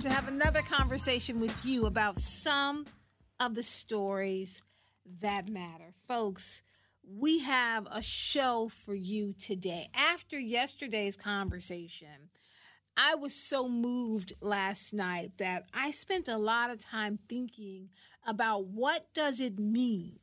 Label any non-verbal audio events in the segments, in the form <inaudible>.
to have another conversation with you about some of the stories that matter. Folks, we have a show for you today. After yesterday's conversation, I was so moved last night that I spent a lot of time thinking about what does it mean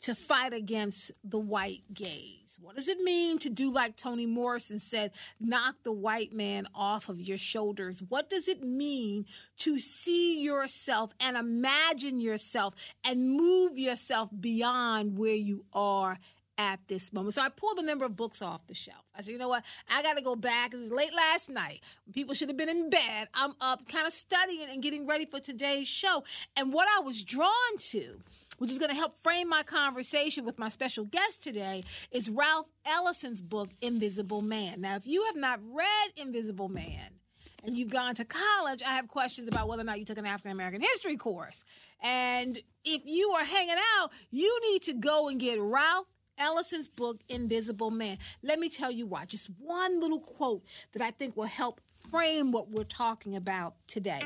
to fight against the white gaze? What does it mean to do like Toni Morrison said, knock the white man off of your shoulders? What does it mean to see yourself and imagine yourself and move yourself beyond where you are at this moment. So I pulled a number of books off the shelf. I said, you know what? I got to go back. It was late last night. People should have been in bed. I'm up kind of studying and getting ready for today's show. And what I was drawn to which is going to help frame my conversation with my special guest today, is Ralph Ellison's book, Invisible Man. Now, if you have not read Invisible Man, and you've gone to college, I have questions about whether or not you took an African American history course. And if you are hanging out, you need to go and get Ralph Ellison's book, Invisible Man. Let me tell you why. Just one little quote that I think will help frame what we're talking about today.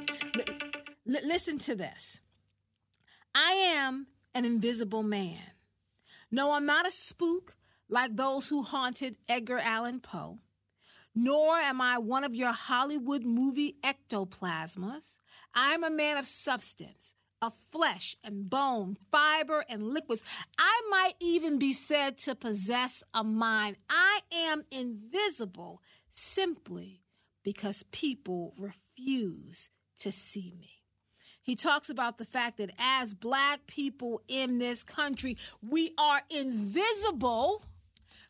L- listen to this I am an invisible man. No, I'm not a spook like those who haunted Edgar Allan Poe, nor am I one of your Hollywood movie ectoplasmas. I'm a man of substance, of flesh and bone, fiber and liquids. I might even be said to possess a mind. I am invisible simply because people refuse to see me. He talks about the fact that as black people in this country, we are invisible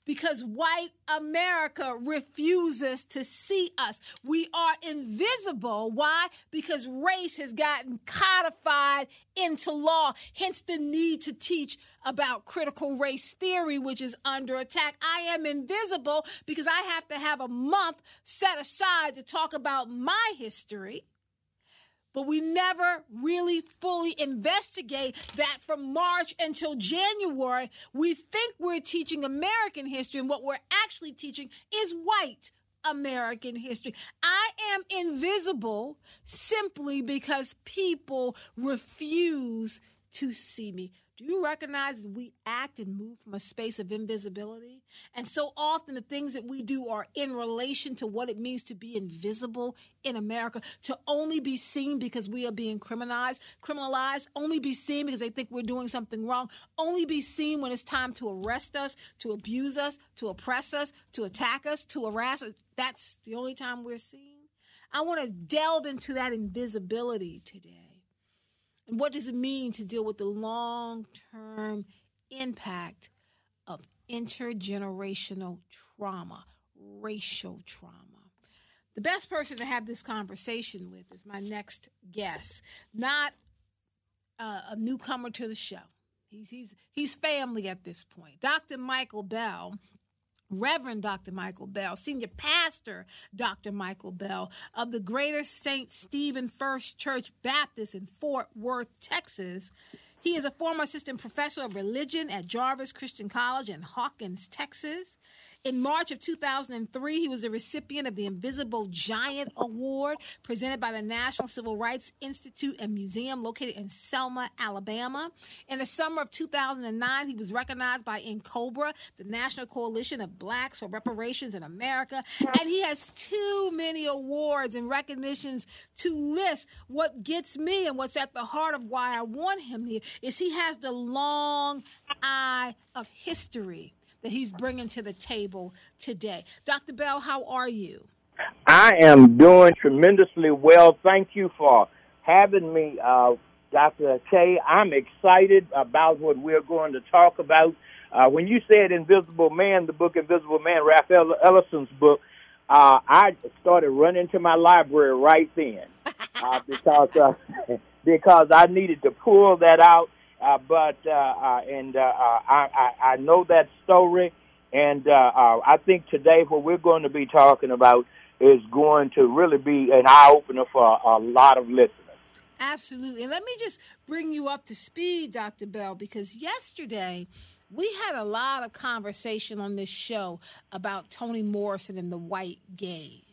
because white America refuses to see us. We are invisible. Why? Because race has gotten codified into law, hence the need to teach about critical race theory, which is under attack. I am invisible because I have to have a month set aside to talk about my history but we never really fully investigate that from March until January. We think we're teaching American history, and what we're actually teaching is white American history. I am invisible simply because people refuse to see me. Do you recognize that we act and move from a space of invisibility? And so often the things that we do are in relation to what it means to be invisible in America, to only be seen because we are being criminalized, criminalized, only be seen because they think we're doing something wrong, only be seen when it's time to arrest us, to abuse us, to oppress us, to attack us, to harass us. That's the only time we're seen. I want to delve into that invisibility today. What does it mean to deal with the long term impact of intergenerational trauma, racial trauma? The best person to have this conversation with is my next guest, not uh, a newcomer to the show. He's, he's, he's family at this point. Dr. Michael Bell Reverend Dr. Michael Bell, Senior Pastor Dr. Michael Bell of the Greater St. Stephen First Church Baptist in Fort Worth, Texas, he is a former assistant professor of religion at Jarvis Christian College in Hawkins, Texas. In March of 2003, he was a recipient of the Invisible Giant Award presented by the National Civil Rights Institute and Museum located in Selma, Alabama. In the summer of 2009, he was recognized by NCOBRA, the National Coalition of Blacks for Reparations in America, and he has too many awards and recognitions to list. What gets me and what's at the heart of why I want him here is he has the long eye of history that he's bringing to the table today. Dr. Bell, how are you? I am doing tremendously well. Thank you for having me, uh, Dr. Kaye. I'm excited about what we're going to talk about. Uh, when you said Invisible Man, the book Invisible Man, Raphael Ellison's book, uh, I started running to my library right then <laughs> uh, because uh, <laughs> because I needed to pull that out uh, but uh, uh, and uh, uh, I, I I know that story, and uh, uh, I think today what we're going to be talking about is going to really be an eye opener for a lot of listeners. Absolutely, and let me just bring you up to speed, Dr. Bell, because yesterday we had a lot of conversation on this show about Toni Morrison and the white gaze.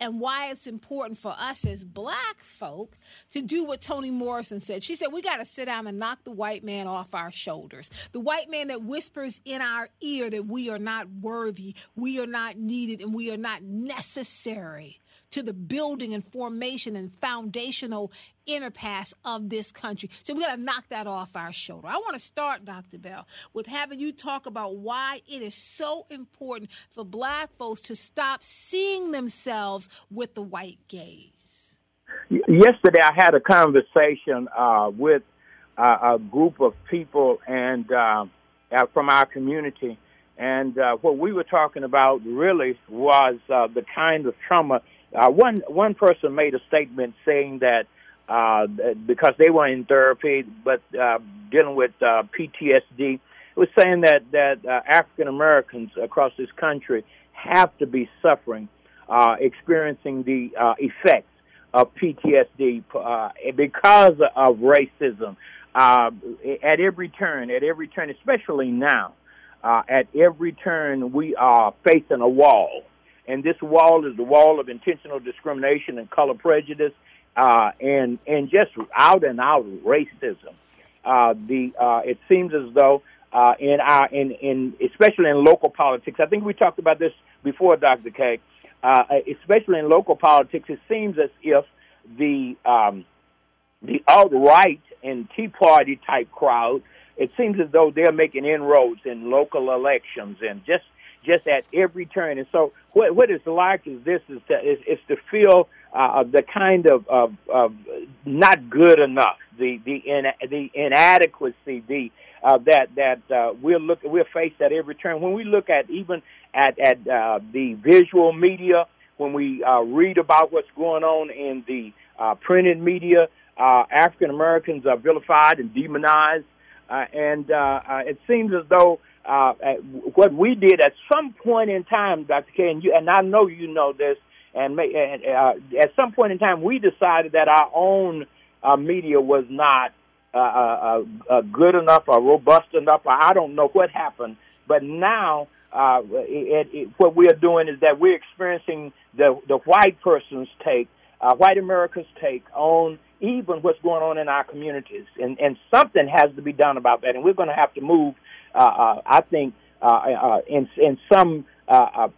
And why it's important for us as black folk to do what Toni Morrison said. She said, We got to sit down and knock the white man off our shoulders. The white man that whispers in our ear that we are not worthy, we are not needed, and we are not necessary to the building and formation and foundational inner pass of this country. So we got to knock that off our shoulder. I want to start, Dr. Bell, with having you talk about why it is so important for black folks to stop seeing themselves with the white gaze. Yesterday, I had a conversation uh, with uh, a group of people and uh, from our community. And uh, what we were talking about really was uh, the kind of trauma uh, one one person made a statement saying that uh, because they were in therapy, but uh, dealing with uh, PTSD, it was saying that that uh, African Americans across this country have to be suffering, uh, experiencing the uh, effects of PTSD uh, because of racism. Uh, at every turn, at every turn, especially now, uh, at every turn, we are facing a wall and this wall is the wall of intentional discrimination and color prejudice, uh, and and just out and out racism. Uh, the uh, it seems as though uh, in our in in especially in local politics, I think we talked about this before, Dr. Kaye. Uh, especially in local politics, it seems as if the um, the alt right and Tea Party type crowd, it seems as though they're making inroads in local elections and just just at every turn. And so, what what it's like is this is to is, is to feel uh, the kind of, of, of not good enough, the the in, the inadequacy, the uh, that that uh, we're look we're faced at every turn. When we look at even at at uh, the visual media, when we uh, read about what's going on in the uh, printed media, uh, African Americans are vilified and demonized, uh, and uh, uh, it seems as though uh, what we did at some point in time, Dr. Kaye, and, you, and I know you know this, and, may, and uh, at some point in time, we decided that our own uh, media was not uh, uh, uh, good enough or robust enough, or I don't know what happened. But now, it, it, what we are doing is that we're experiencing the the white person's take, white America's take on even what's going on in our communities, and and something has to be done about that, and we're going to have to move I think, uh, in in some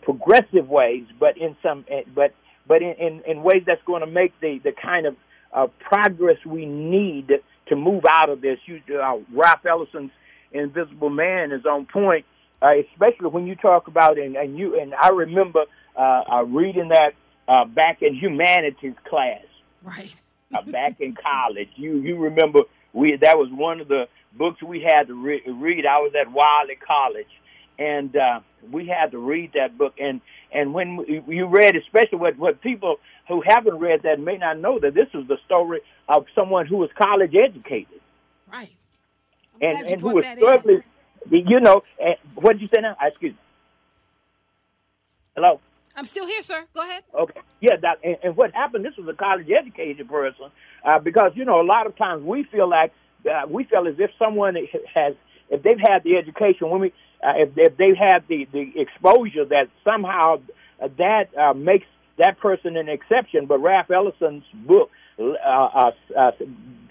progressive ways, but in some but but in, in, in ways that's going to make the the kind of uh, progress we need to move out of this. You, uh, Ralph Ellison's Invisible Man is on point, uh, especially when you talk about and, and you and I remember uh, uh, reading that uh, back in humanities class, right? uh, back in college, you you remember we that was one of the books we had to re- read. I was at Wiley College, and uh, we had to read that book. And and when you read, especially what what people who haven't read that may not know that this was the story of someone who was college educated, right? and and who was struggling. You know, what did you say now? Excuse me. Hello. I'm still here, sir. Go ahead. Okay. Yeah, that, and, and what happened? This was a college educated person, uh, because you know a lot of times we feel like uh, we feel as if someone has, if they've had the education, when we, uh, if, if they've had the, the exposure, that somehow that uh, makes that person an exception. But Ralph Ellison's book uh, uh, uh,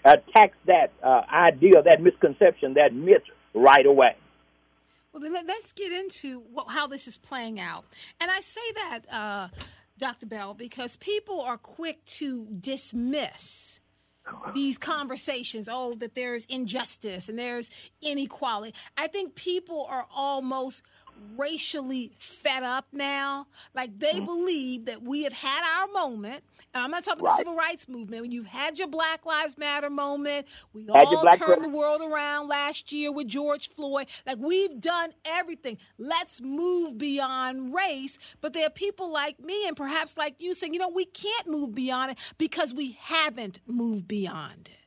attacks that uh, idea, that misconception, that myth right away. Well, then let's get into what, how this is playing out. And I say that, uh, Dr. Bell, because people are quick to dismiss these conversations oh that there's injustice and there's inequality. I think people are almost racially fed up now. Like they mm. believe that we have had our moment. And I'm not talking right. the civil rights movement. When you've had your Black Lives Matter moment, we had all turned the world around last year with George Floyd. Like we've done everything. Let's move beyond race. But there are people like me and perhaps like you saying, you know, we can't move beyond it because we haven't moved beyond it.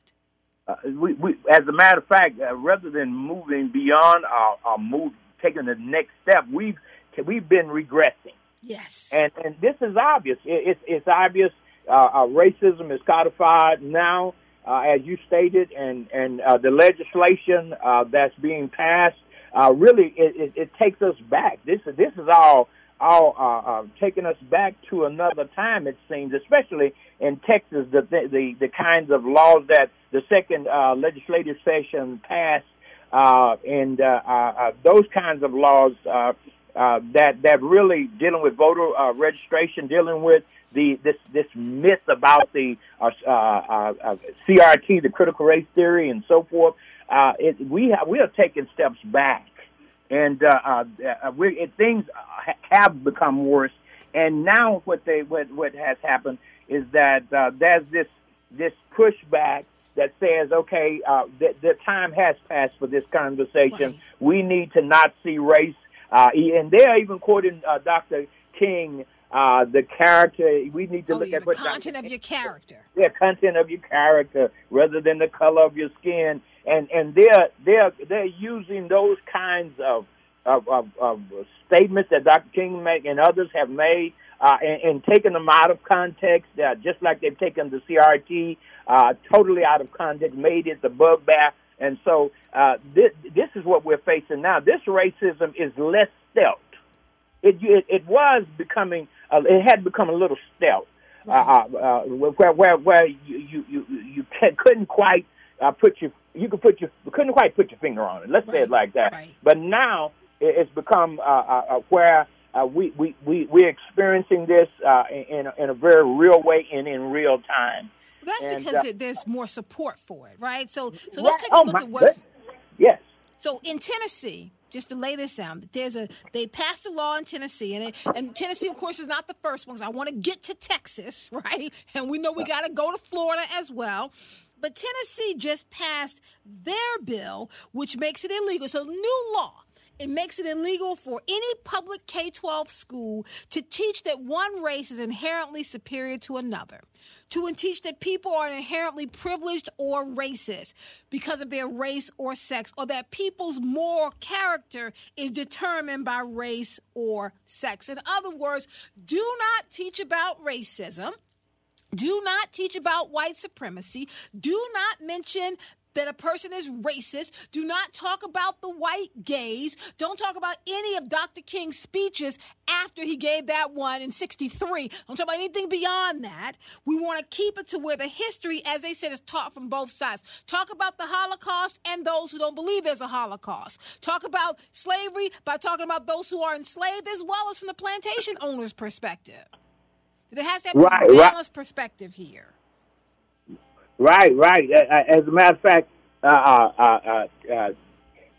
Uh, we, we, as a matter of fact, uh, rather than moving beyond our, our move taking the next step. We've we've been regressing. Yes. And and this is obvious. It, it's it's obvious. Uh, uh, racism is codified now, uh, as you stated, and and uh, the legislation uh, that's being passed uh, really it, it, it takes us back. This this is all all uh, uh, taking us back to another time. It seems, especially in Texas, the the the kinds of laws that the second uh, legislative session passed, uh, and uh, uh, uh, those kinds of laws uh, uh, that that really dealing with voter uh, registration, dealing with the this this myth about the uh, uh, uh, CRT, the critical race theory, and so forth. Uh, it, we have, we are taking steps back and uh, uh, uh, we, it, things have become worse. And now what they what what has happened is that uh, there's this this pushback that says, okay, uh, the, the time has passed for this conversation. Right. We need to not see race. Uh, and they're even quoting uh, Dr. King, uh, the character. We need to oh, look yeah, at the content of your character. The content of your character, rather than the color of your skin and and they're they're they're using those kinds of of, of, of statements that Dr. King make and others have made uh, and, and taking them out of context, uh, just like they've taken the CRT uh, totally out of context, made it the bugbear. And so uh, this, this is what we're facing now. This racism is less stealth. It, it, it was becoming, uh, it had become a little stealth, uh, uh, uh, where, where, where you, you, you, you couldn't quite uh, put your you could put your couldn't quite put your finger on it. Let's right. say it like that. Right. But now it's become uh, uh, uh, where uh, we we we we're experiencing this uh, in in a very real way and in real time. That's and, because uh, there's more support for it, right? So so let's take a oh, look at what's yes. So in Tennessee, just to lay this down, there's a they passed a law in Tennessee, and it, and Tennessee, of course, is not the first one. I want to get to Texas, <laughs> right? And we know we got to go to Florida as well. But Tennessee just passed their bill, which makes it illegal. So, new law. It makes it illegal for any public K 12 school to teach that one race is inherently superior to another, to teach that people are inherently privileged or racist because of their race or sex, or that people's moral character is determined by race or sex. In other words, do not teach about racism do not teach about white supremacy. Do not mention that a person is racist. Do not talk about the white gaze. Don't talk about any of Dr. King's speeches after he gave that one in 63. Don't talk about anything beyond that. We want to keep it to where the history, as they said, is taught from both sides. Talk about the Holocaust and those who don't believe there's a Holocaust. Talk about slavery by talking about those who are enslaved as well as from the plantation owner's perspective. There has to have right, a balanced right. perspective here. Right, right. As a matter of fact, uh, uh, uh, uh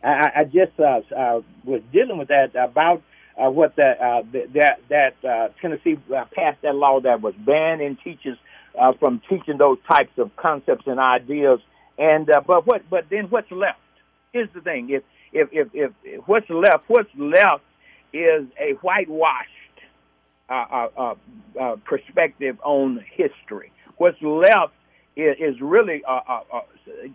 I, I, just uh, uh, was dealing with that about what the, that that Tennessee passed that law that was banning teachers from teaching those types of concepts and ideas. And but what but then what's left? Here's the thing: if if, if, if what's left, what's left is a whitewashed uh, uh, uh, perspective on history. What's left is, is really, uh, uh, uh,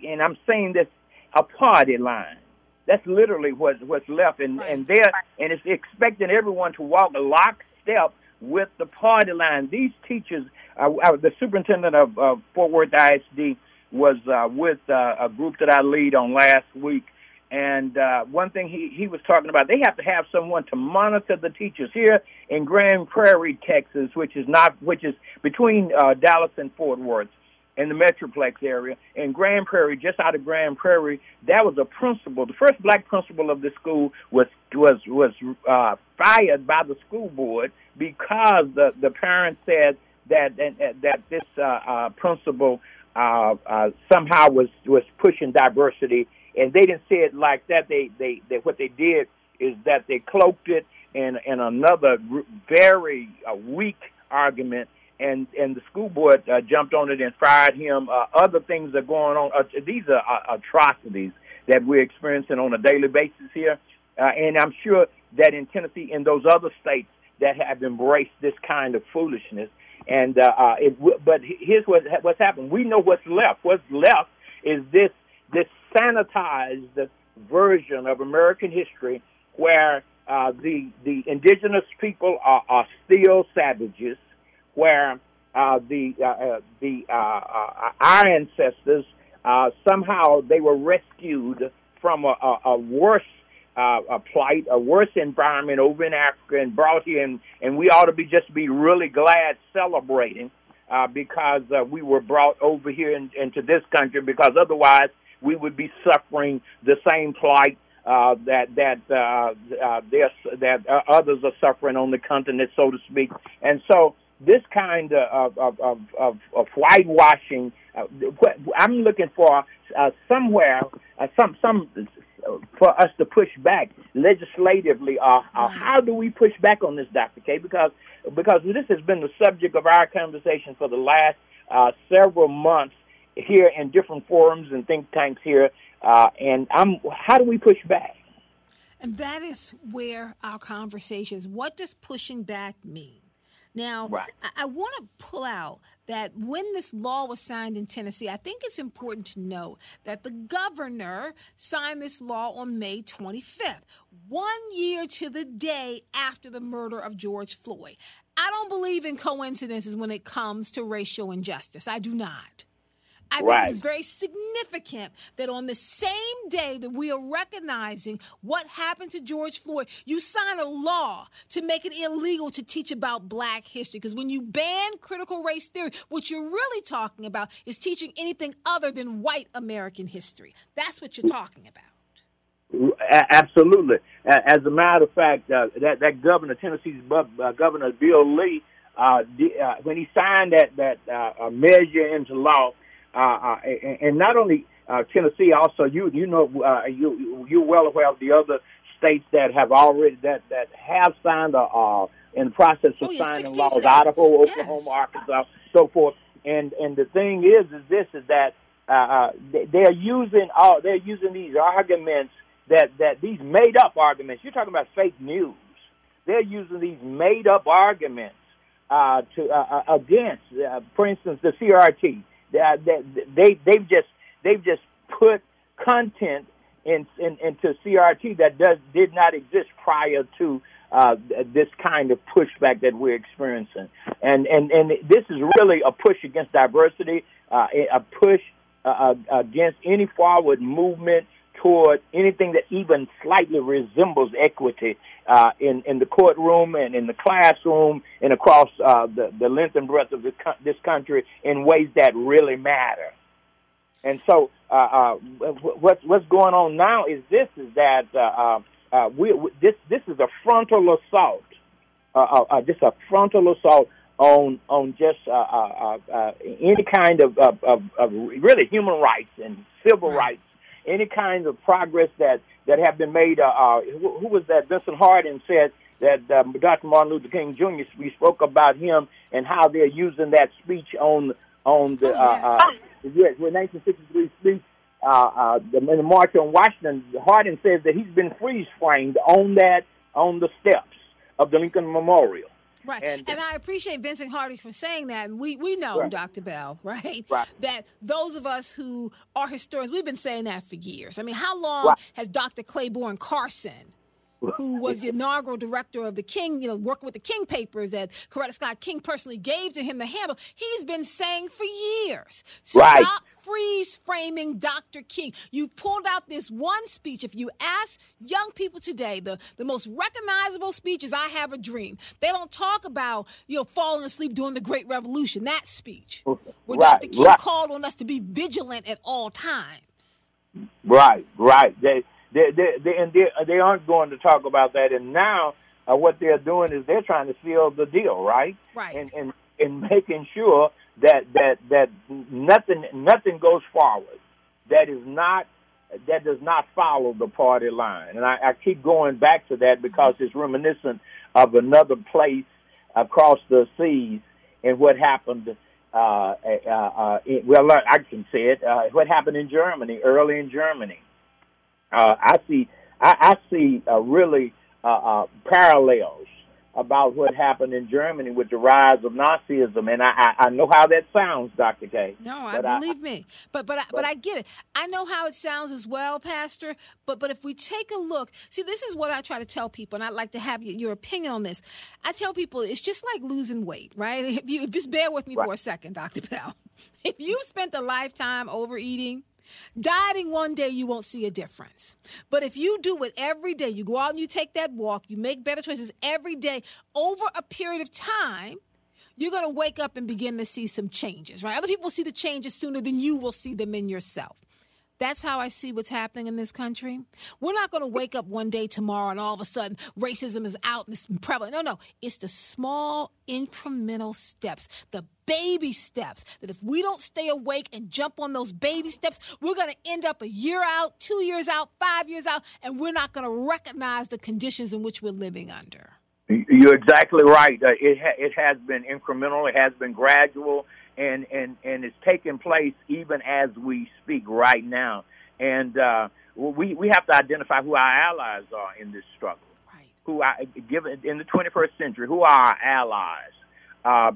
and I'm saying this, a party line. That's literally what, what's left, and right. and there, and it's expecting everyone to walk lockstep with the party line. These teachers, the superintendent of Fort Worth ISD was with a group that I lead on last week, and uh, one thing he, he was talking about, they have to have someone to monitor the teachers here in Grand Prairie, Texas, which is not which is between uh, Dallas and Fort Worth in the Metroplex area. In Grand Prairie, just out of Grand Prairie, that was a principal. The first black principal of the school was was was uh, fired by the school board because the the parents said that that, that this uh, uh, principal uh, uh, somehow was was pushing diversity and they didn't say it like that. They they, they what they did is that they cloaked it in in another very uh, weak argument, and and the school board uh, jumped on it and fired him. Uh, other things are going on. Uh, these are uh, atrocities that we're experiencing on a daily basis here, uh, and I'm sure that in Tennessee and those other states that have embraced this kind of foolishness. And uh, uh, it, but here's what what's happened. We know what's left. What's left is this this sanitized version of American history where uh, the the indigenous people are, are still savages, where uh, the uh, uh the uh, uh, our ancestors somehow they were rescued from a, a, a worse uh, a plight, a worse environment over in Africa, and brought here, and, and we ought to be just be really glad celebrating uh, because uh, we were brought over here in, into this country. Because otherwise, we would be suffering the same plight uh, that that uh, uh, that uh, others are suffering on the continent, so to speak. And so, this kind of of of, of, of whitewashing, uh, I'm looking for uh, somewhere, uh, some some for us to push back legislatively. Uh, uh, how do we push back on this, Dr. Kaye? Because because this has been the subject of our conversation for the last uh, several months here in different forums and think tanks here uh, and I'm, how do we push back? And that is where our conversation is. What does pushing back mean? Now, right. I, I want to pull out that when this law was signed in Tennessee, I think it's important to know that the governor signed this law on May 25th, one year to the day after the murder of George Floyd. I don't believe in coincidences when it comes to racial injustice. I do not. I think it is very significant that on the same day that we are recognizing what happened to George Floyd, you sign a law to make it illegal to teach about black history. Because when you ban critical race theory, what you're really talking about is teaching anything other than white American history. That's what you're talking about. Absolutely. As a matter of fact, uh, that that governor, Tennessee's uh, Governor Bill Lee, uh, uh, when he signed that that uh, measure into law, uh, uh and not only uh, Tennessee, also you you know uh, you you're well aware of the other states that have already that that have signed a, uh, in the process of oh, yeah, signing laws, states. Idaho, yes. Oklahoma, Arkansas, so forth. And and the thing is, is this is that uh, uh they're using all they're using these arguments that that these made up arguments. You're talking about fake news. They're using these made up arguments uh, to uh, uh against, uh, for instance, the CRT that they they've just they've just put content in, in into CRT that does did not exist prior to uh, this kind of pushback that we're experiencing, and and and this is really a push against diversity, uh, a push uh, against any forward movement toward anything that even slightly resembles equity uh, in in the courtroom and in the classroom and across uh, the the length and breadth of this, this country in ways that really matter. And so, uh, uh, what's what's going on now is this: is that uh, uh, we, this this is a frontal assault, uh, uh, uh, just a frontal assault on on just uh, uh, uh, any kind of, of, of, of really human rights and civil rights any kind of progress that that have been made. Uh, uh, who, who was that? Vincent Harding said that um, Dr. Martin Luther King Jr. We spoke about him and how they're using that speech on on the uh, uh, yes, 1963 speech. Uh, uh, the, in the March on Washington, Harding says that he's been freeze framed on that on the steps of the Lincoln Memorial. Right. And, and, I appreciate Vincent Hardy for saying that. And we, we know, right. Dr. Bell, <laughs> right? right? That those of us who are historians, we've been saying that for years. I mean, how long right. has Dr. Clayborne Carson who was the inaugural director of the King, you know, working with the King papers that Coretta Scott King personally gave to him the handle, he's been saying for years. Right. Stop freeze framing Dr. King. You've pulled out this one speech. If you ask young people today, the, the most recognizable speech is I Have a Dream. They don't talk about, you know, falling asleep during the Great Revolution, that speech. Where right, Dr. King right. called on us to be vigilant at all times. Right, right. They they they they, and they, they aren't going to talk about that. And now uh, what they're doing is they're trying to seal the deal, right? Right. And and and making sure that that that nothing nothing goes forward that is not that does not follow the party line. And I, I keep going back to that because it's reminiscent of another place across the seas and what happened. Uh, uh, uh, well, I can say it. Uh, what happened in Germany, early in Germany, uh, I see I, I see uh, really uh, uh, parallels about what happened in Germany with the rise of Nazism, and I, I, I know how that sounds, Doctor Kaye. No, I believe I, me, but but but, but I get it. I know how it sounds as well, Pastor. But but if we take a look, see, this is what I try to tell people, and I'd like to have your, your opinion on this. I tell people it's just like losing weight, right? <laughs> If you just bear with me right. for a second, Doctor Bell. <laughs> If you spent a lifetime overeating Dieting one day, you won't see a difference. But if you do it every day, you go out and you take that walk, you make better choices every day over a period of time, you're going to wake up and begin to see some changes, right? Other people see the changes sooner than you will see them in yourself. That's how I see what's happening in this country. We're not going to wake up one day tomorrow and all of a sudden racism is out and it's prevalent. No, no. It's the small incremental steps, the baby steps that if we don't stay awake and jump on those baby steps, we're going to end up a year out, two years out, five years out, and we're not going to recognize the conditions in which we're living under. You're exactly right. Uh, it ha- it has been incremental. It has been gradual and and and it's taking place even as we speak right now. And uh, we we have to identify who our allies are in this struggle. Right. Who are given in the 21st century? Who are our allies? Uh,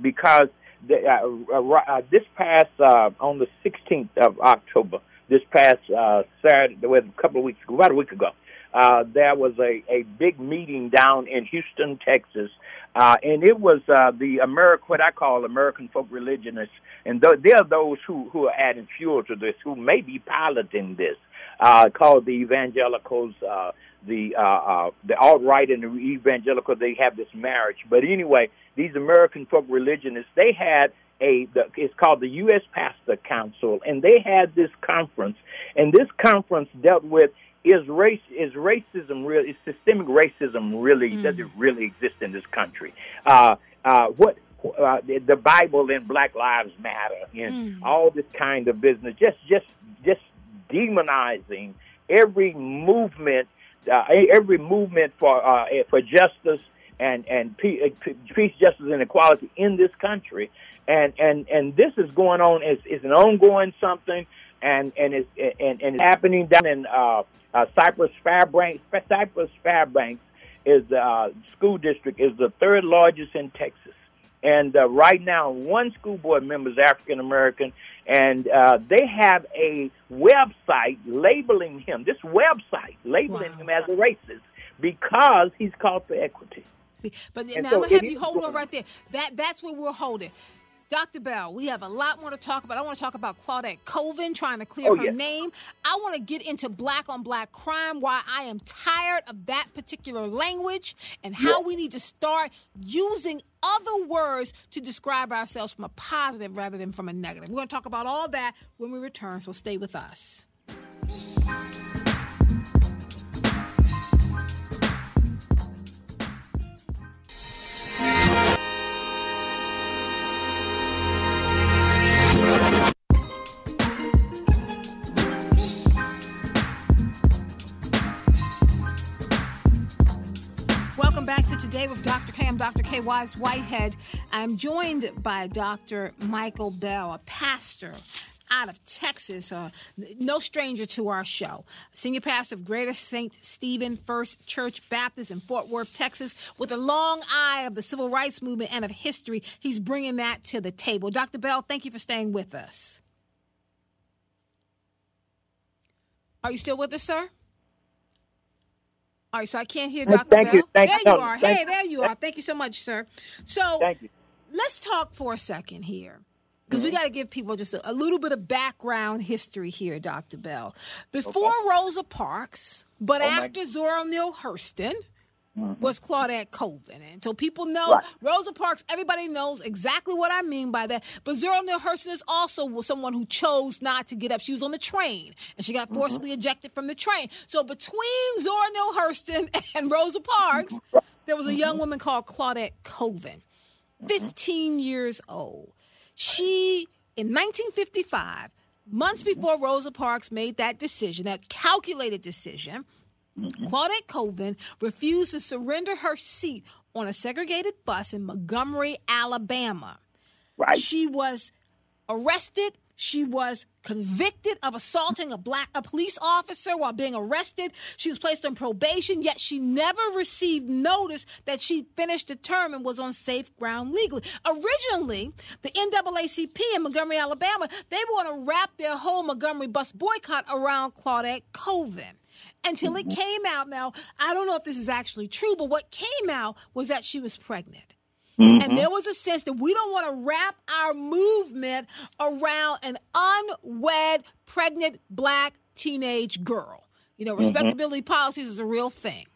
because the, uh, uh, uh, this past uh, on the 16th of October, this past uh, Saturday, was a couple of weeks ago, about a week ago, uh, there was a, a big meeting down in Houston, Texas, uh, and it was uh, the American, what I call American folk religionists, and th- there are those who, who are adding fuel to this, who may be piloting this, uh, called the evangelicals, uh, the uh, uh, the alt right and the evangelical. They have this marriage, but anyway, these American folk religionists, they had a the, it's called the U.S. Pastor Council, and they had this conference, and this conference dealt with is race is racism real is systemic racism really mm. does it really exist in this country uh uh what uh, the, the bible and black lives matter and mm. all this kind of business just just just demonizing every movement uh, every movement for uh, for justice and and peace, justice, and equality in this country, and and and this is going on is is an ongoing something, and and it's and and it's happening down in uh, uh, Cypress Fairbanks, Cypress Fairbanks is the uh, school district is the third largest in Texas, and uh, right now one school board member is African American, and uh, they have a website labeling him. This website labeling wow. him as a racist because he's called for equity. See, but and now so I'm gonna have you hold on right there. That that's where we're holding. Dr. Bell, we have a lot more to talk about. I want to talk about Claudette Colvin trying to clear oh, her yes. name. I want to get into black on black crime, why I am tired of that particular language, and how yes. we need to start using other words to describe ourselves from a positive rather than from a negative. We're going to talk about all that when we return, so stay with us. Today with Dr. Kaye. I'm Dr. Kaye. Wise Whitehead. I'm joined by Dr. Michael Bell, a pastor out of Texas, uh, no stranger to our show. Senior pastor of Greater St. Stephen First Church Baptist in Fort Worth, Texas, with a long eye of the civil rights movement and of history. He's bringing that to the table. Dr. Bell, thank you for staying with us. Are you still with us, sir? All right, so I can't hear Dr. Thank Bell. You, thank there you, you are. Hey, there you are. Thank you so much, sir. So thank let's talk for a second here. Because mm-hmm. we got to give people just a, a, little bit of background history here, Dr. Bell. Before okay. Rosa Parks, but oh after Zora Neale Hurston, mm-hmm. was Claudette Colvin. And so people know right. Rosa Parks, everybody knows exactly what I mean by that. But Zora Neale Hurston is also someone who chose not to get up. She was on the train and she got mm-hmm. forcibly mm-hmm. ejected from the train. So between Zora Neale Hurston <laughs> and Rosa Parks, there was a young mm-hmm. woman called Claudette Colvin, mm-hmm. 15 years old. She, in 1955, months before Rosa Parks made that decision, that calculated decision, Mm-hmm. Claudette Colvin refused to surrender her seat on a segregated bus in Montgomery, Alabama. Right. She was arrested. She was convicted of assaulting a black a police officer while being arrested. She was placed on probation, yet she never received notice that she finished the term and was on safe ground legally. Originally, the NAACP in Montgomery, Alabama, they were going to wrap their whole Montgomery bus boycott around Claudette Colvin until it came out. Now, I don't know if this is actually true, but what came out was that she was pregnant. Mm-hmm. And there was a sense that we don't want to wrap our movement around an unwed, pregnant black teenage girl. You know, mm-hmm. respectability mm-hmm. policies is a real thing.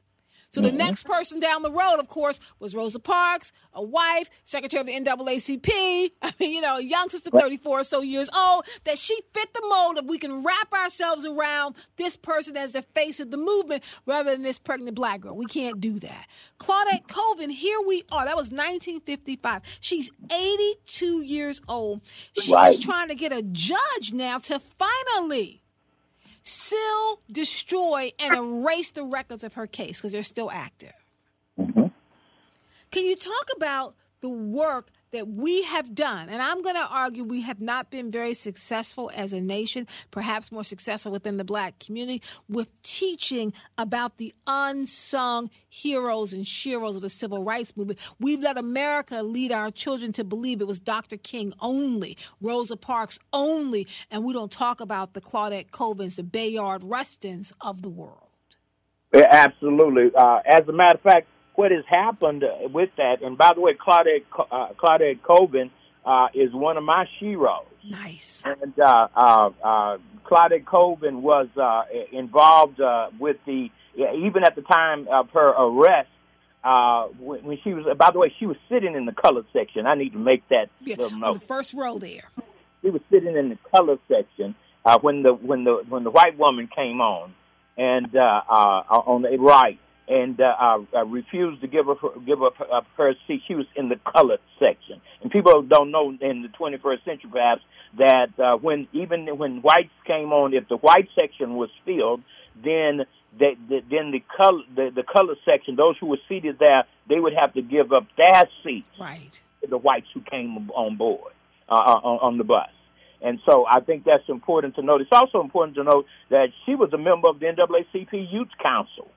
So the mm-hmm. next person down the road, of course, was Rosa Parks, a wife, secretary of the NAACP. <laughs> I mean, you know, a young sister, 34 or so years old, that she fit the mold of we can wrap ourselves around this person as the face of the movement rather than this pregnant black girl. We can't do that. Claudette Colvin, here we are. That was 1955. She's 82 years old. She's right. trying to get a judge now to finally seal, destroy, and erase the records of her case because they're still active. Mm-hmm. Can you talk about the work that we have done, and I'm going to argue we have not been very successful as a nation, perhaps more successful within the black community, with teaching about the unsung heroes and sheroes of the civil rights movement. We've let America lead our children to believe it was Dr. King only, Rosa Parks only, and we don't talk about the Claudette Colvins, the Bayard Rustins of the world. Absolutely. Uh, as a matter of fact, what has happened with that, and by the way, Claudette, uh, Claudette Colvin uh, is one of my sheroes. Nice. And uh, uh, uh, Claudette Colvin was uh, involved uh, with the, even at the time of her arrest, uh, when, she was, by the way, she was sitting in the colored section. I need to make that yeah, little note. the first row there. She was sitting in the colored section uh, when the when the when the white woman came on, and uh, uh, on the right, and uh, uh, refused to give up her, give up her, uh, her seat. She was in the colored section, and people don't know in the 21st century perhaps that uh, when even when whites came on, if the white section was filled, then they, the, then the color the, the color section, those who were seated there, they would have to give up their seat. right. to the whites who came on board uh, uh on, on the bus. And so I think that's important to note. It's also important to note that she was a member of the NAACP Youth Council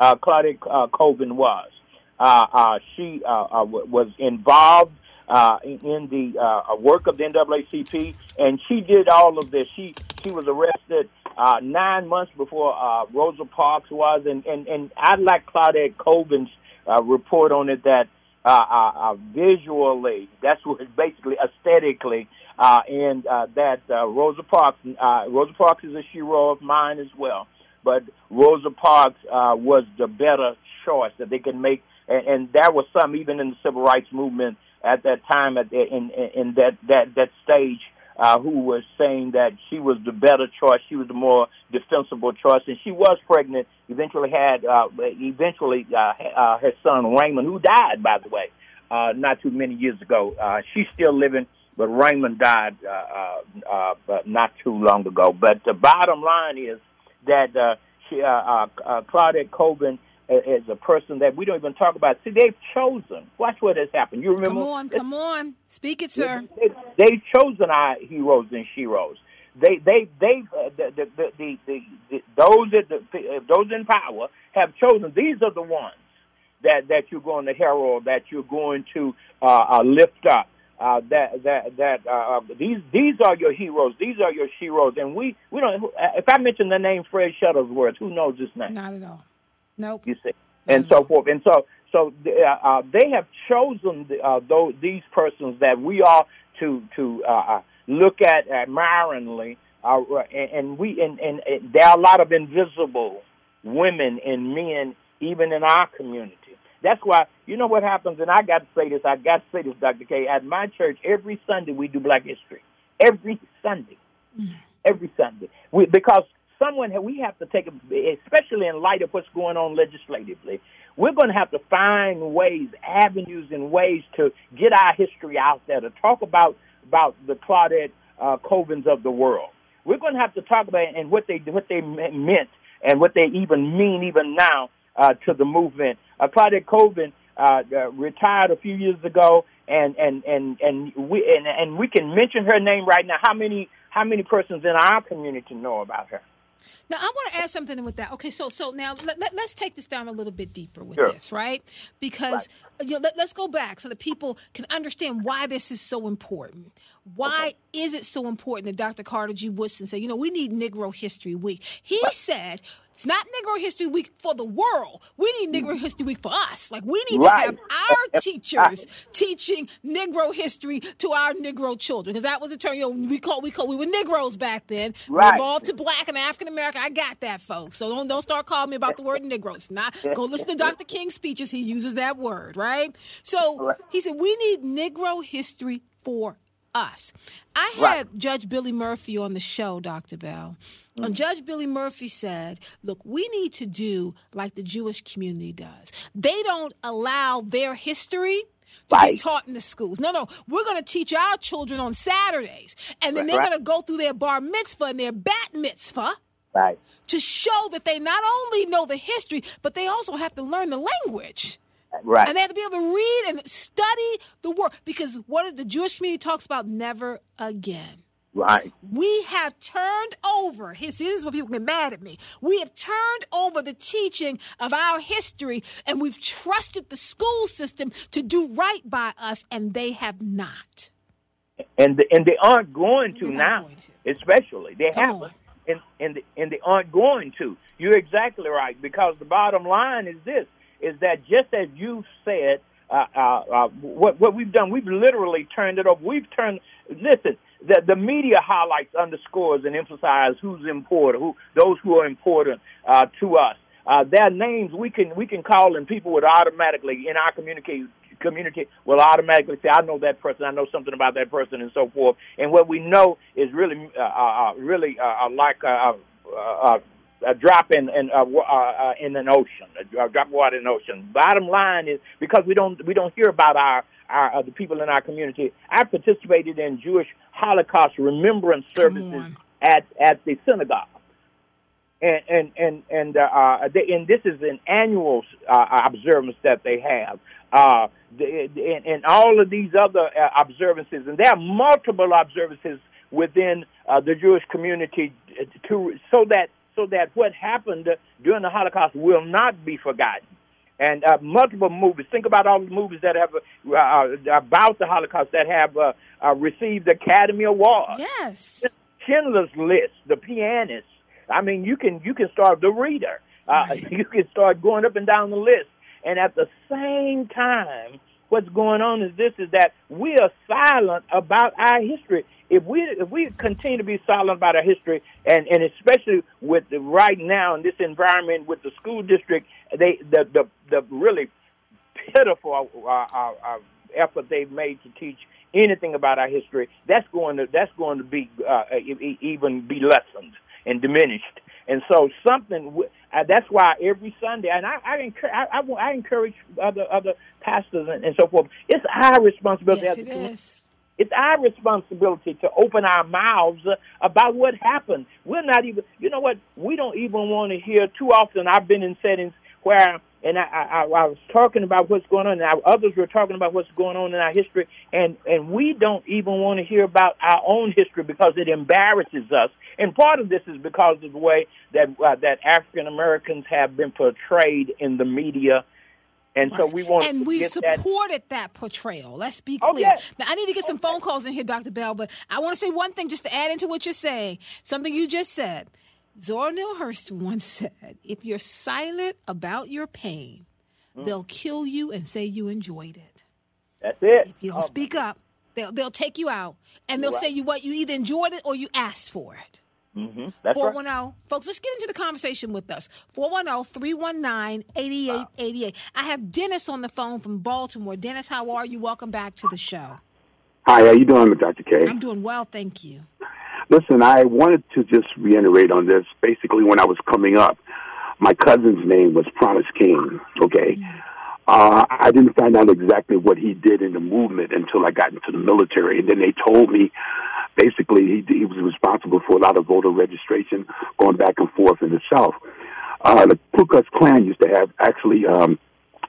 uh, Claudette uh, Colvin was. Uh, uh, she uh, uh, w- was involved uh, in the uh, work of the NAACP, and she did all of this. She she was arrested uh, nine months before uh, Rosa Parks was, and and and I like Claudette Colvin's uh, report on it that uh, uh, uh, visually, that's what basically aesthetically, uh, and uh, that uh, Rosa Parks, uh, Rosa Parks is a hero of mine as well but Rosa Parks uh, was the better choice that they could make, and, and there was some even in the civil rights movement at that time, at the, in, in in that that that stage, uh, who was saying that she was the better choice, she was the more defensible choice, and she was pregnant. Eventually had uh, eventually uh, uh, her son Raymond, who died, by the way, uh, not too many years ago. Uh, she's still living but Raymond died uh, uh, uh, not too long ago. But the bottom line is that uh, she, uh, uh, uh, Claudette Colvin is a person that we don't even talk about. See, they've chosen. Watch what has happened. You remember? Come on, come on, speak it, sir. They, have chosen our heroes and sheroes. They, they, they, uh, the, the, the, the, the, those that the, those in power have chosen. These are the ones that that you're going to herald, that you're going to uh, uh, lift up uh, that that that uh, uh, these these are your heroes, these are your heroes, and we we don't. If I mention the name Fred Shuttlesworth, who knows his name? Not at all. Nope. You see, and so forth, and so so uh, uh, they have chosen uh, those these persons that we are to to uh, uh look at admiringly, uh, and, and we and, and, and there are a lot of invisible women and men even in our community that's why you know what happens, and I got to say this. I got to say this, Dr. Kaye. At my church, every Sunday we do Black History. Every Sunday, mm. every Sunday, we, because someone we have to take, especially in light of what's going on legislatively. We're going to have to find ways, avenues, and ways to get our history out there to talk about about the Claudette uh, Colvins of the world. We're going to have to talk about and what they what they meant and what they even mean even now uh, to the movement. Uh, Claudette Colvin uh, uh, retired a few years ago, and and and and we and, and we can mention her name right now. How many how many persons in our community know about her? Now I want to add something with that. Okay, so so now let, us let, take this down a little bit deeper with sure. this, right? Because right. You know, let, us go back so that people can understand why this is so important. Why okay. is it so important that Dr. Carter G. Woodson said, you know, we need Negro History Week? He right. said It's not Negro History Week for the world. We need hmm. Negro History Week for us. Like we need Right. to have our teachers teaching Negro history to our Negro children because that was a term. You know, we call we call we were Negroes back then. We Right. evolved to Black and African American. I got that, folks. So don't don't start calling me about the word Negroes. Not <laughs> go listen to Dr. King's speeches. He uses that word, right? So Right. he said we need Negro history for us. I had Right. Judge Billy Murphy on the show, Dr. Bell. Mm. And Judge Billy Murphy said, Look, we need to do like the Jewish community does. They don't allow their history to be taught in the schools. No, no, we're going to teach our children on Saturdays. And then they're Right. going to go through their bar mitzvah and their bat mitzvah Right. to show that they not only know the history, but they also have to learn the language. Right. And they have to be able to read and study the word because what the Jewish community talks about never again. right. We have turned over, here, see, this is what people get mad at me. We have turned over the teaching of our history and we've trusted the school system to do right by us, and they have not. and the, and they aren't going to They're now, going to. especially they Come haven't, and and the, and they aren't going to. You're exactly right because the bottom line is this: is that just as you said, uh, uh, uh, what what we've done, we've literally turned it over. We've turned. Listen, the the media highlights, underscores, and emphasizes who's important, who those who are important uh, to us. Uh, their names we can we can call and people would automatically in our communicate community will automatically say, I know that person, I know something about that person, and so forth. And what we know is really, uh, uh, really uh, uh, like a, a, a drop in in, uh, uh, uh, in an ocean, a drop of water in an ocean. Bottom line is because we don't we don't hear about our our uh, the people in our community. I participated in Jewish Holocaust remembrance services at at the synagogue and and and and, uh, uh, they, and this is an annual uh, observance that they have. Uh, the, and, and all of these other uh, observances, and there are multiple observances within uh, the Jewish community to so that so that what happened during the Holocaust will not be forgotten. And uh, multiple movies. Think about all the movies that have uh, uh, about the Holocaust that have uh, uh, received Academy Awards. Yes. Schindler's List, The Pianist. I mean, you can you can start The Reader. Uh, Right. <laughs> You can start going up and down the list. And at the same time, what's going on is this: is that we are silent about our history. If we if we continue to be silent about our history, and and especially with the right now in this environment with the school district, they the the, the really pitiful uh, uh, uh, effort they've made to teach anything about our history, that's going to that's going to be uh, even be lessened and diminished. And so something uh, that's why every Sunday, and I I, encourage, I, I, I encourage other other pastors and, and so forth. It's our responsibility Yes, as a it community is. It's our responsibility to open our mouths about what happened. We're not even, you know what? We don't even want to hear too often. I've been in settings where, and I, I, I was talking about what's going on, and I, others were talking about what's going on in our history, and and we don't even want to hear about our own history because it embarrasses us. And part of this is because of the way that uh, that African Americans have been portrayed in the media. And so we want and we've get that. supported that. portrayal. Let's be Oh, clear. yes. Now, I need to get some phone calls in here, Dr. Bell, but I want to say one thing just to add into what you're saying. Something you just said. Zora Neale Hurston once said, "If you're silent about your pain, Mm. they'll kill you and say you enjoyed it. That's it. If you don't Oh, speak up, they'll they'll take you out and they'll Right. say you what you either enjoyed it or you asked for it." Mhm. That's right. 410. Folks, let's get into the conversation with us. 410 319 8888. I have Dennis on the phone from Baltimore. Dennis, how are you? Welcome back to the show. Hi, how are you doing, Dr. Kaye? I'm doing well, thank you. Listen, I wanted to just reiterate on this. Basically, when I was coming up, my cousin's name was Promise King. Okay, uh, I didn't find out exactly what he did in the movement until I got into the military, and then they told me basically he, he was responsible for a lot of voter registration going back and forth in the South. Uh, the Ku Klux Klan used to have actually. Um,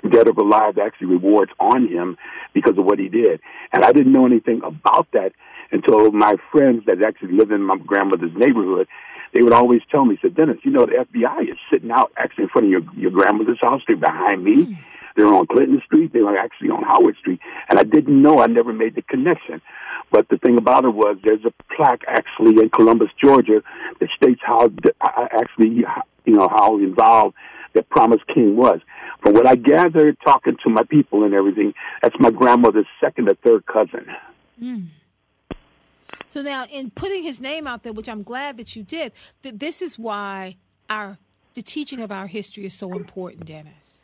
Dead or Alive actually rewards on him because of what he did. And I didn't know anything about that until my friends that actually live in my grandmother's neighborhood, they would always tell me, said, Dennis, you know, the FBI is sitting out actually in front of your, your grandmother's house. They're behind me. They're on Clinton Street. They were actually on Howard Street. And I didn't know. I never made the connection. But the thing about it was there's a plaque actually in Columbus, Georgia that states how actually you know, how involved that Promise King was. From what I gathered talking to my people and everything, that's my grandmother's second or third cousin. Mm. So now, in putting his name out there, which I'm glad that you did, that this is why our the teaching of our history is so important, Dennis.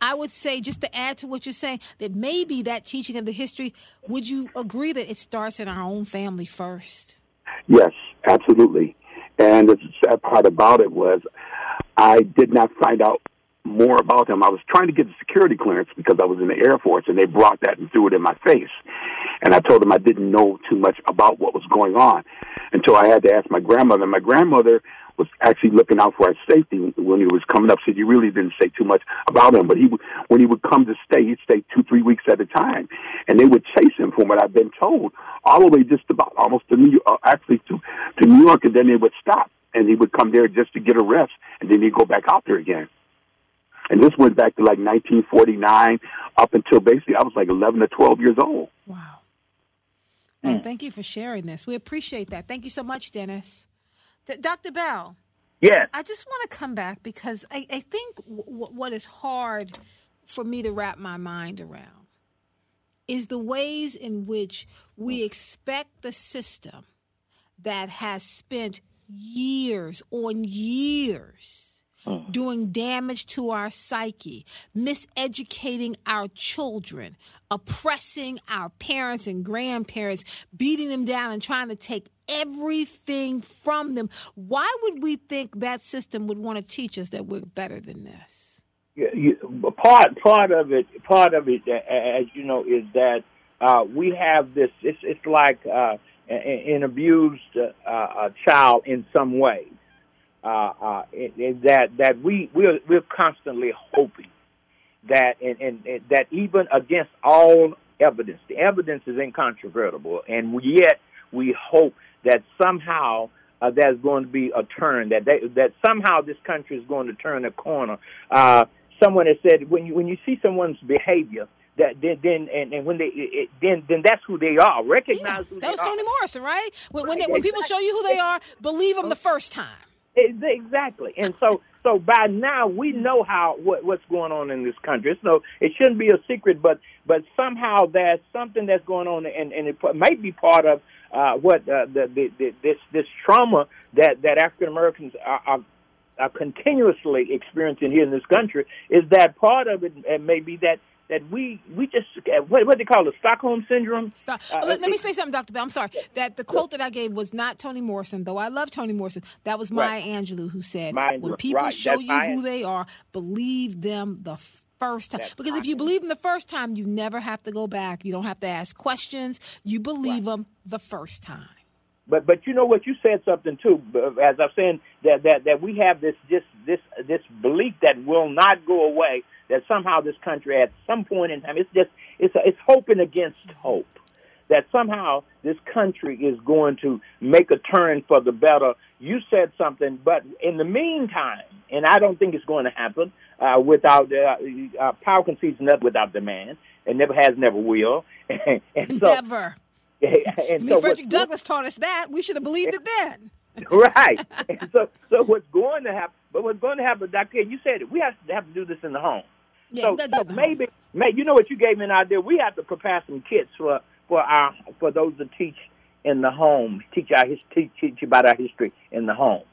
I would say, just to add to what you're saying, that maybe that teaching of the history, would you agree that it starts in our own family first? Yes, absolutely. And the sad part about it was I did not find out more about him. I was trying to get the security clearance because I was in the Air Force, and they brought that and threw it in my face. And I told them I didn't know too much about what was going on until I had to ask my grandmother. My grandmother was actually looking out for our safety when he was coming up. Said you really didn't say too much about him, but he would, when he would come to stay, he'd stay two, three weeks at a time, and they would chase him, from what I've been told, all the way just about almost to New York, uh, actually to to New York, and then they would stop, and he would come there just to get a rest, and then he'd go back out there again. And this went back to like 1949 up until basically I was like 11 or 12 years old. Wow. Well, thank you for sharing this. We appreciate that. Thank you so much, Dennis. D- Dr. Bell. Yes. I just want to come back because I, I think w- what is hard for me to wrap my mind around is the ways in which we expect the system that has spent years on years mm. doing damage to our psyche, miseducating our children, oppressing our parents and grandparents, beating them down and trying to take everything from them. Why would we think that system would want to teach us that we're better than this? Yeah, you, part part of it, part of it, as you know, is that uh, we have this. It's it's like uh, an abused uh, child in some way uh, uh, that that we we're we're constantly hoping that and, and, and, that even against all evidence, the evidence is incontrovertible, and yet we hope that somehow uh, there's going to be a turn that they, that somehow this country is going to turn a corner. Uh, someone has said when you when you see someone's behavior. That then, then and, and when they it, then then that's who they are. Recognize yeah, who that was. Toni Morrison, right? When when, they, when people show you who they are, believe them the first time. Exactly, and so so by now we know how what, what's going on in this country. So it shouldn't be a secret, but but somehow there's something that's going on, and and it might be part of uh, what uh, the, the, the this this trauma that that African Americans are, are are continuously experiencing here in this country. Is that part of it? And maybe that that we we just what what they call it Stockholm syndrome. Stop. Uh, let, let, me say something, Doctor Bell. I'm sorry that the quote that I gave was not Toni Morrison, though I love Toni Morrison. That was Maya right. Angelou who said, Maya, "When people right. show That's you Maya. who they are, believe them the." First time, That's because if you believe them the first time, you never have to go back. You don't have to ask questions. You believe them the first time. But but you know what you said something too. As I'm saying that that that we have this this this this belief that will not go away. That somehow this country at some point in time it's just it's it's hoping against hope. That somehow this country is going to make a turn for the better. You said something, but in the meantime, and I don't think it's going to happen uh, without uh, uh, power concedes nothing without demand. It never has, never will. and, <laughs> and so, Never. <laughs> and I mean, so Frederick what- Douglass taught us that. We should have believed it then. <laughs> right. And so, so what's going to happen? But what's going to happen, Doctor? You said it. We have to have to do this in the home. Yeah, so, we gotta do so the maybe, maybe you know what you gave me an idea. We have to prepare some kits for for our for those to teach in the home, teach our his, teach, teach about our history in the homes.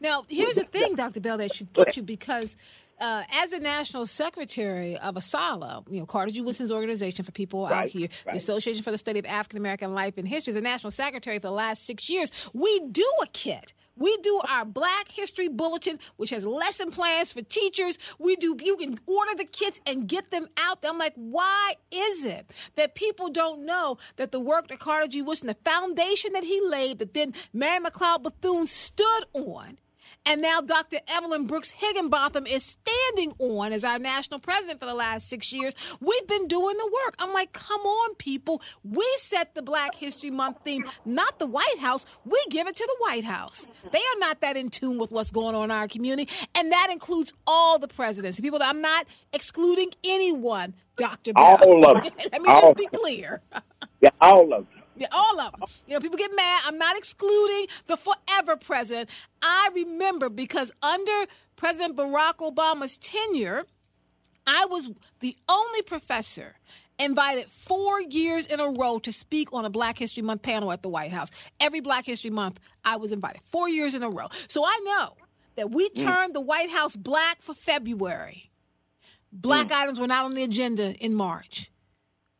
Now, here's the thing, Dr. Bell, that should get you because uh, as a national secretary of ASALH, you know, Carter G. Woodson's organization for people out Right, here, the. Association for the Study of African American Life and History, as a national secretary for the last six years, we do a kit. We do our Black History Bulletin, which has lesson plans for teachers. We do. You can order the kits and get them out. I'm like, why is it that people don't know that the work that Carter G. Woodson, the foundation that he laid, that then Mary McLeod Bethune stood on, and now Dr. Evelyn Brooks Higginbotham is standing on as our national president for the last six years. We've been doing the work. I'm like, come on, people. We set the Black History Month theme, not the White House. We give it to the White House. They are not that in tune with what's going on in our community, and that includes all the presidents. People that I'm not excluding anyone, Dr. Bell. All of them. <laughs> Let me All just be clear. <laughs> Yeah, all of them. Yeah, all of them. You know, people get mad. I'm not excluding the forever president. I remember because under President Barack Obama's tenure, I was the only professor invited four years in a row to speak on a Black History Month panel at the White House. Every Black History Month, I was invited four years in a row. So I know that we mm. turned the White House black for February. Black mm. items were not on the agenda in March.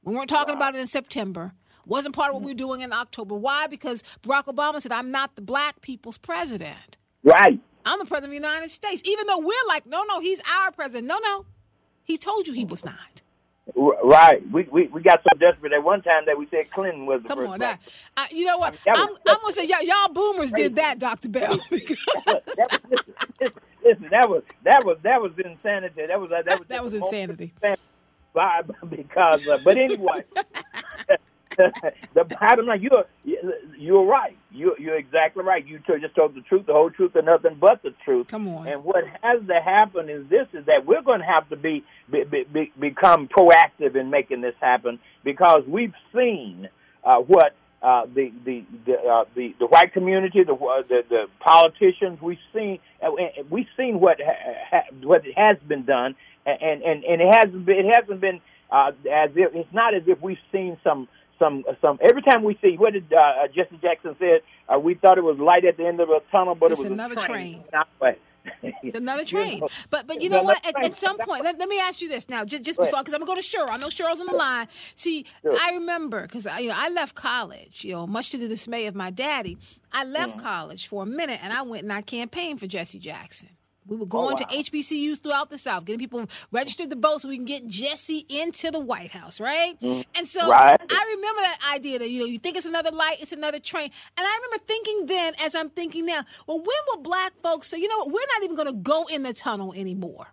We weren't talking wow. about it in September. Wasn't part of what we were doing in October. Why? Because Barack Obama said, I'm not the black people's president. Right. I'm the president of the United States. Even though we're like, no, no, he's our president. No, no. He told you he was not. Right. We, we we got so desperate at one time that we said Clinton was the Come first on, that, I, you know what? I am I'm gonna say y'all, y'all boomers did that, Doctor Bell. that was, listen, listen, that was that was that was insanity. That was that was that was insanity. <laughs> Because, uh, but anyway, <laughs> <laughs> the bottom line, you're you're right. You're you're exactly right. You just told the truth, the whole truth, and nothing but the truth. Come on. And what has to happen is this: is that we're going to have to be, be, be become proactive in making this happen because we've seen uh, what uh, the the the, uh, the the white community, the uh, the, the politicians. We've seen uh, we've seen what ha, ha, what has been done, and and and it hasn't been it hasn't been uh, as if it's not as if we've seen some some some every time we see what did uh, uh, Jesse Jackson said uh, we thought it was light at the end of a tunnel but it's it was another train. train. <laughs> it's another <laughs> train. but but you know what? At, at, some point, let, let, me ask you this now, just just before, because I'm gonna go to Cheryl. I know Cheryl's on the line. See, sure. I remember because I, you know I left college. You know, much to the dismay of my daddy, I left mm-hmm. college for a minute and I went and I campaigned for Jesse Jackson. We were going oh, wow. to HBCUs throughout the South, getting people registered to vote so we can get Jesse into the White House, right? Mm, and so right. I remember that idea that you know you think it's another light, it's another train, and I remember thinking then, as I'm thinking now, well, when will Black folks say, you know what, we're not even going to go in the tunnel anymore?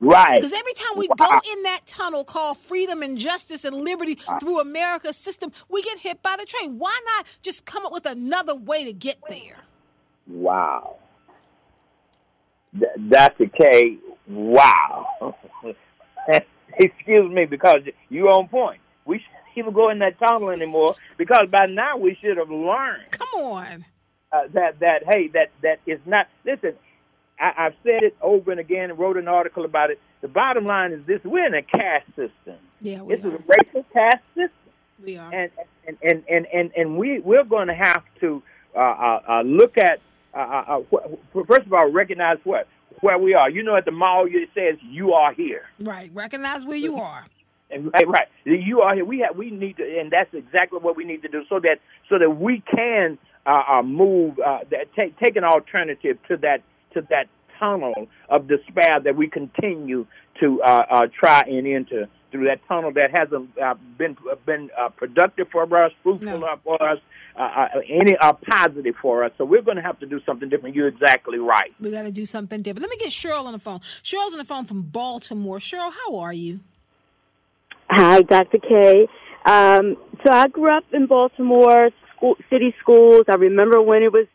Right. Because every time we wow. go in that tunnel called freedom and justice and liberty wow. through America's system, we get hit by the train. Why not just come up with another way to get there? Wow. Dr. Kaye, wow. <laughs> Excuse me, because you're on point. We shouldn't even go in that tunnel anymore because by now we should have learned. Come on. Uh, that that hey that that is not. Listen, I, I've said it over and again and wrote an article about it. The bottom line is this: we're in a caste system. Yeah, this are. is a racial caste system. We are. And and and and and, and we we're going to have to uh, uh, uh, look at uh, uh, first of all, recognize what where we are. You know, at the mall, it says "You are here." Right. Recognize where you are. <laughs> And, right, right. You are here. We have. We need to, and that's exactly what we need to do, so that so that we can uh, uh, move, uh, that, take take an alternative to that to that tunnel of despair that we continue to uh, uh, try and enter through that tunnel that hasn't uh, been been uh, productive for us, fruitful no. for us, uh, uh, any uh, positive for us. So we're going to have to do something different. You're exactly right. We got to do something different. Let me get Cheryl on the phone. Cheryl's on the phone from Baltimore. Cheryl, how are you? Hi, Dr. Kaye. Um, so I grew up in Baltimore school, city schools. I remember when it was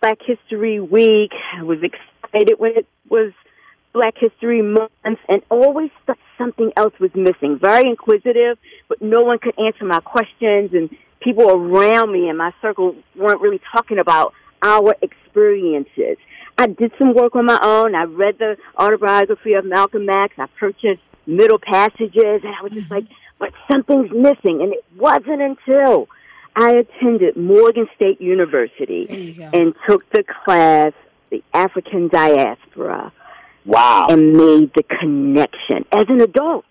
Black History Week. I was excited when it was Black History Month, and always thought something else was missing. Very inquisitive, but no one could answer my questions, and people around me in my circle weren't really talking about our experiences. I did some work on my own. I read the autobiography of Malcolm X. I purchased middle passages, and I was just like, but something's missing. And it wasn't until I attended Morgan State University and took the class, The African Diaspora. Wow. And made the connection as an adult.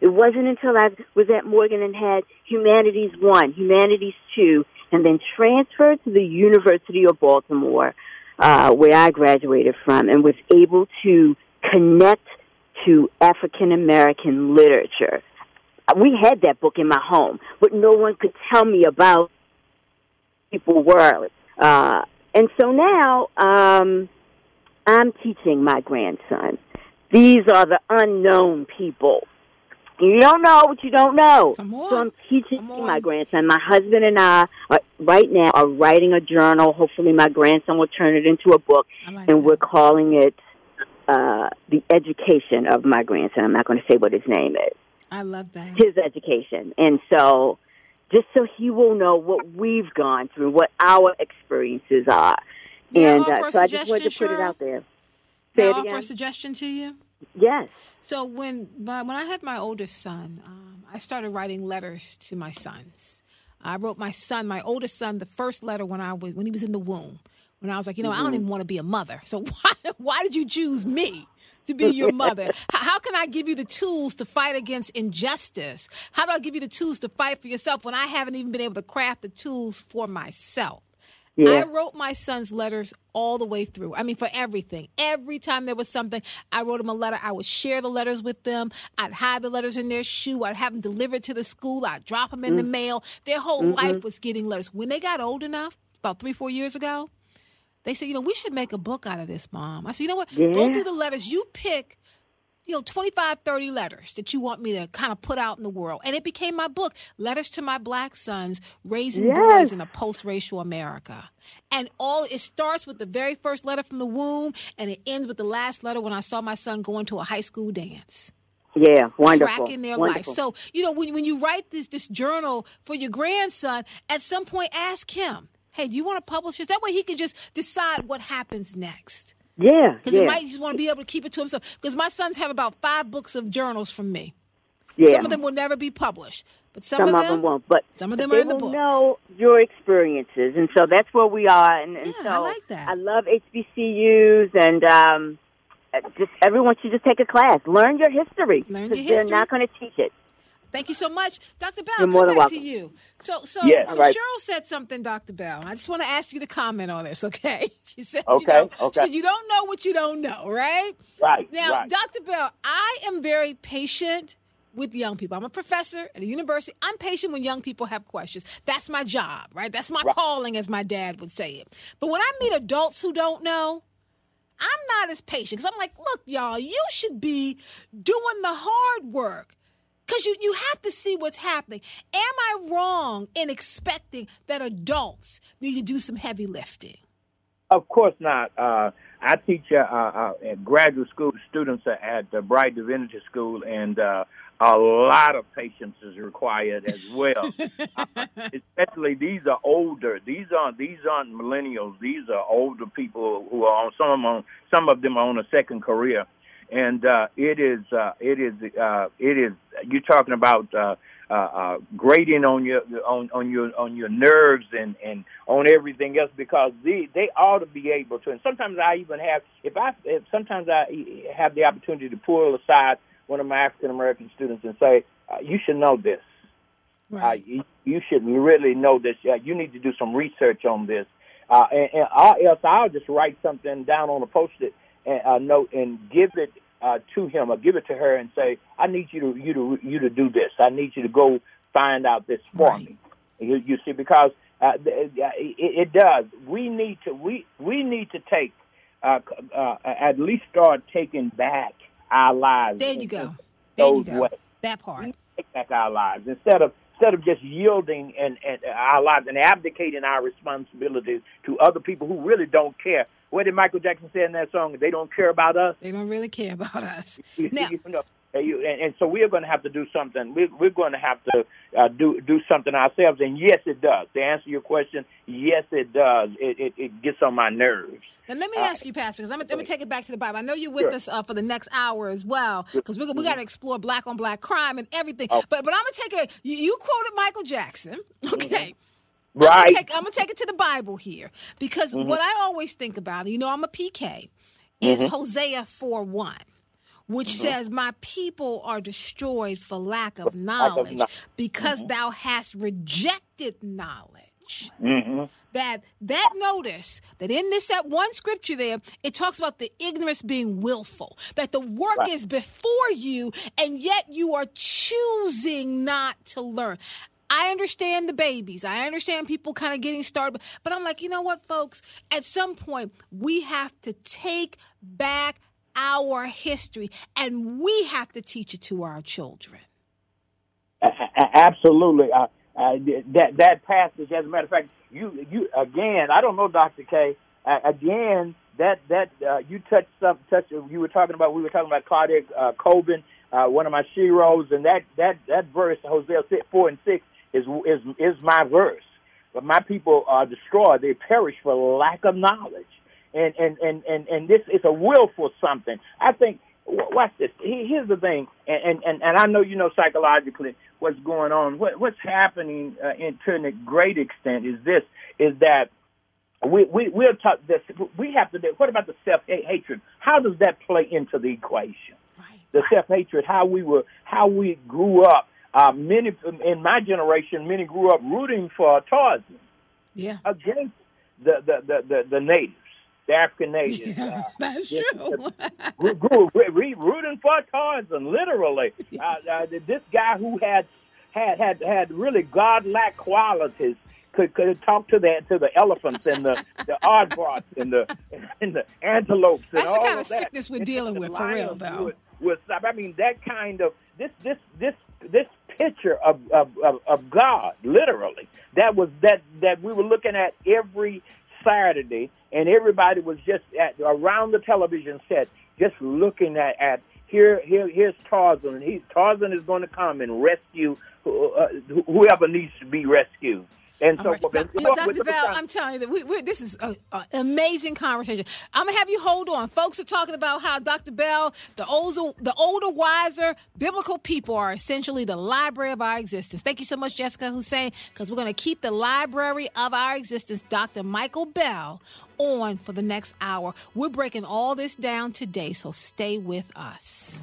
It wasn't until I was at Morgan and had Humanities 1, Humanities 2, and then transferred to the University of Baltimore, uh, where I graduated from, and was able to connect to African American literature. We had that book in my home, but no one could tell me about people were. Uh, and so now um, I'm teaching my grandson. These are the unknown people you don't know what you don't know. So I'm teaching my grandson. My husband and I are, right now are writing a journal. Hopefully, my grandson will turn it into a book, like and that. we're calling it uh, "The Education of My Grandson." I'm not going to say what his name is. I love that. His education, and so just so he will know what we've gone through, what our experiences are. May I and a so I just wanted to put it out there. May Say I offer again. a suggestion to you? Yes. So when my, when I had my oldest son, um, I started writing letters to my sons. I wrote my son, my oldest son, the first letter when I was when he was in the womb. When I was like, you know, I don't even want to be a mother. So <laughs> why why did you choose me? To be your mother. <laughs> How can I give you the tools to fight against injustice? How do I give you the tools to fight for yourself when I haven't even been able to craft the tools for myself? I wrote my son's letters all the way through. I mean, for everything. Every time there was something, I wrote him a letter. I would share the letters with them. I'd hide the letters in their shoe. I'd have them delivered to the school. I'd drop them in the mm. mail. Their whole mm-hmm. life was getting letters. When they got old enough, about three, four years ago, they said, you know, we should make a book out of this, Mom. I said, you know what? Go through the letters. You pick you know 25 30 letters that you want me to kind of put out in the world and it became my book letters to my black sons raising Yes. boys in a post-racial america and all it starts with the very first letter from the womb and it ends with the last letter when i saw my son going to a high school dance Yeah. Wonderful. tracking their Wonderful. life so you know when, when you write this this journal for your grandson at some point ask him hey do you want to publish this that way he can just decide what happens next Yeah. because yeah. he might just want to be able to keep it to himself. Because my sons have about five books of journals from me. yeah. Some of them will never be published, but some, Some of of them, them won't, but some of them are in the book. know your experiences, and so that's where we are. And, and Yeah, so I like that. I love HBCUs, and um, just everyone should just take a class, learn your history. Learn your history. They're not going to teach it. Thank you so much, Dr. Bell. You're come more than back to you. So, so, Yes. so right. Cheryl said something, Dr. Bell. I just want to ask you to comment on this, <laughs> okay? She said, Okay, you know, she okay. said, you don't know what you don't know, right? Right. Now, right. Dr. Bell, I am very patient with young people. I'm a professor at a university. I'm patient when young people have questions. That's my job, right? That's my calling, as my dad would say it. But when I meet adults who don't know, I'm not as patient because I'm like, look, y'all, you should be doing the hard work. Because you, you have to see what's happening. Am I wrong in expecting that adults need to do some heavy lifting? Of course not. Uh, I teach uh, uh, uh, graduate school students at the Brite Divinity School, and uh, a lot of patience is required as well. <laughs> uh, especially these are older. These aren't these aren't millennials. These are older people who are on some of them on some of them are on a second career, and uh, it is uh, it is uh, it is you're talking about. Uh, uh, uh, grating on your on, on your on your nerves and, and on everything else because they they ought to be able to. And sometimes I even have if I if sometimes I have the opportunity to pull aside one of my African American students and say, uh, "You should know this. Uh, you, you should really know this. Uh, you need to do some research on this." Uh, and, and I, else I'll just write something down on a post-it and, uh, note and give it uh, to him or give it to her and say, "I need you to you to you to do this. I need you to go find out this for Right. me." You, you see, because uh, uh, it, it does. We need to we we need to take uh, uh, at least start taking back our lives. There you go. There you go. ways. That part. Take back our lives instead of instead of just yielding and, and our lives and abdicating our responsibilities to other people who really don't care. What did Michael Jackson say in that song? They don't care about us. They don't really care about us. You, Now, you know, and, and, so we are going to have to do something. We're, we're going to have to uh, do do something ourselves. And yes, it does. To answer your question, yes, it does. It it, it gets on my nerves. And let me ask you, Pastor, because I'm going to take it back to the Bible. I know you're with Sure. us uh, for the next hour as well, because we, we got to explore black on black crime and everything. Oh. But but I'm going to take it. You, you quoted Michael Jackson, <laughs> okay? I'm Right. gonna, take, I'm gonna take it to the Bible here because what I always think about, you know, I'm a PK, is Hosea 4 1, which says, My people are destroyed for lack of knowledge kno- because thou hast rejected knowledge. Hmm that that notice that in this that one scripture there it talks about the ignorance being willful that the work Right. is before you and yet you are choosing not to learn I understand the babies. I understand people kind of getting started, but I'm like, you know what, folks? At some point, we have to take back our history and we have to teach it to our children. Absolutely. Uh, uh, that that passage, as a matter of fact, you you again. I don't know, Doctor Kaye. Uh, again, that that uh, you touched some touch. You were talking about. We were talking about Claudia uh, Colvin, uh, one of my sheroes, and that that that verse, Hosea four and six, is is is my verse. But my people are destroyed; they perish for lack of knowledge. And and and and, and this is a willful something. I think. Watch this. Here's the thing, and and and I know you know psychologically what's going on. What what's happening uh, in, to a great extent is this: is that we we we'll talk this. We have to. What about the self hatred? How does that play into the equation? Right. The self hatred. How we were. How we grew up. Uh, many in my generation, many grew up rooting for Tarzan. Yeah. Against the the the the, the natives, the African <laughs> natives. Yeah, uh, that's true. grew, grew, rooting for Tarzan, literally. Yeah. Uh, uh, this guy who had had had had really godlike qualities could could talk to the to the elephants and the the aardvarks and the <laughs> and the antelopes. And That's all the kind of, of sickness we're dealing with, for real, though. Would stop. I mean, that kind of this this this this picture of, of of of God, literally. That was that that we were looking at every Saturday, and everybody was just at around the television set, just looking at at here, here, here's Tarzan, and he's Tarzan is going to come and rescue uh, whoever needs to be rescued. And so, right. but, but Dr. Bell, I'm telling you that we, we, this is an amazing conversation. I'm gonna have you hold on. Folks are talking about how Dr. Bell, the older, the older, wiser biblical people are essentially the library of our existence. Thank you so much, Jessica Hussein, because we're gonna keep the library of our existence, Dr. Michael Bell, on for the next hour. We're breaking all this down today, so stay with us.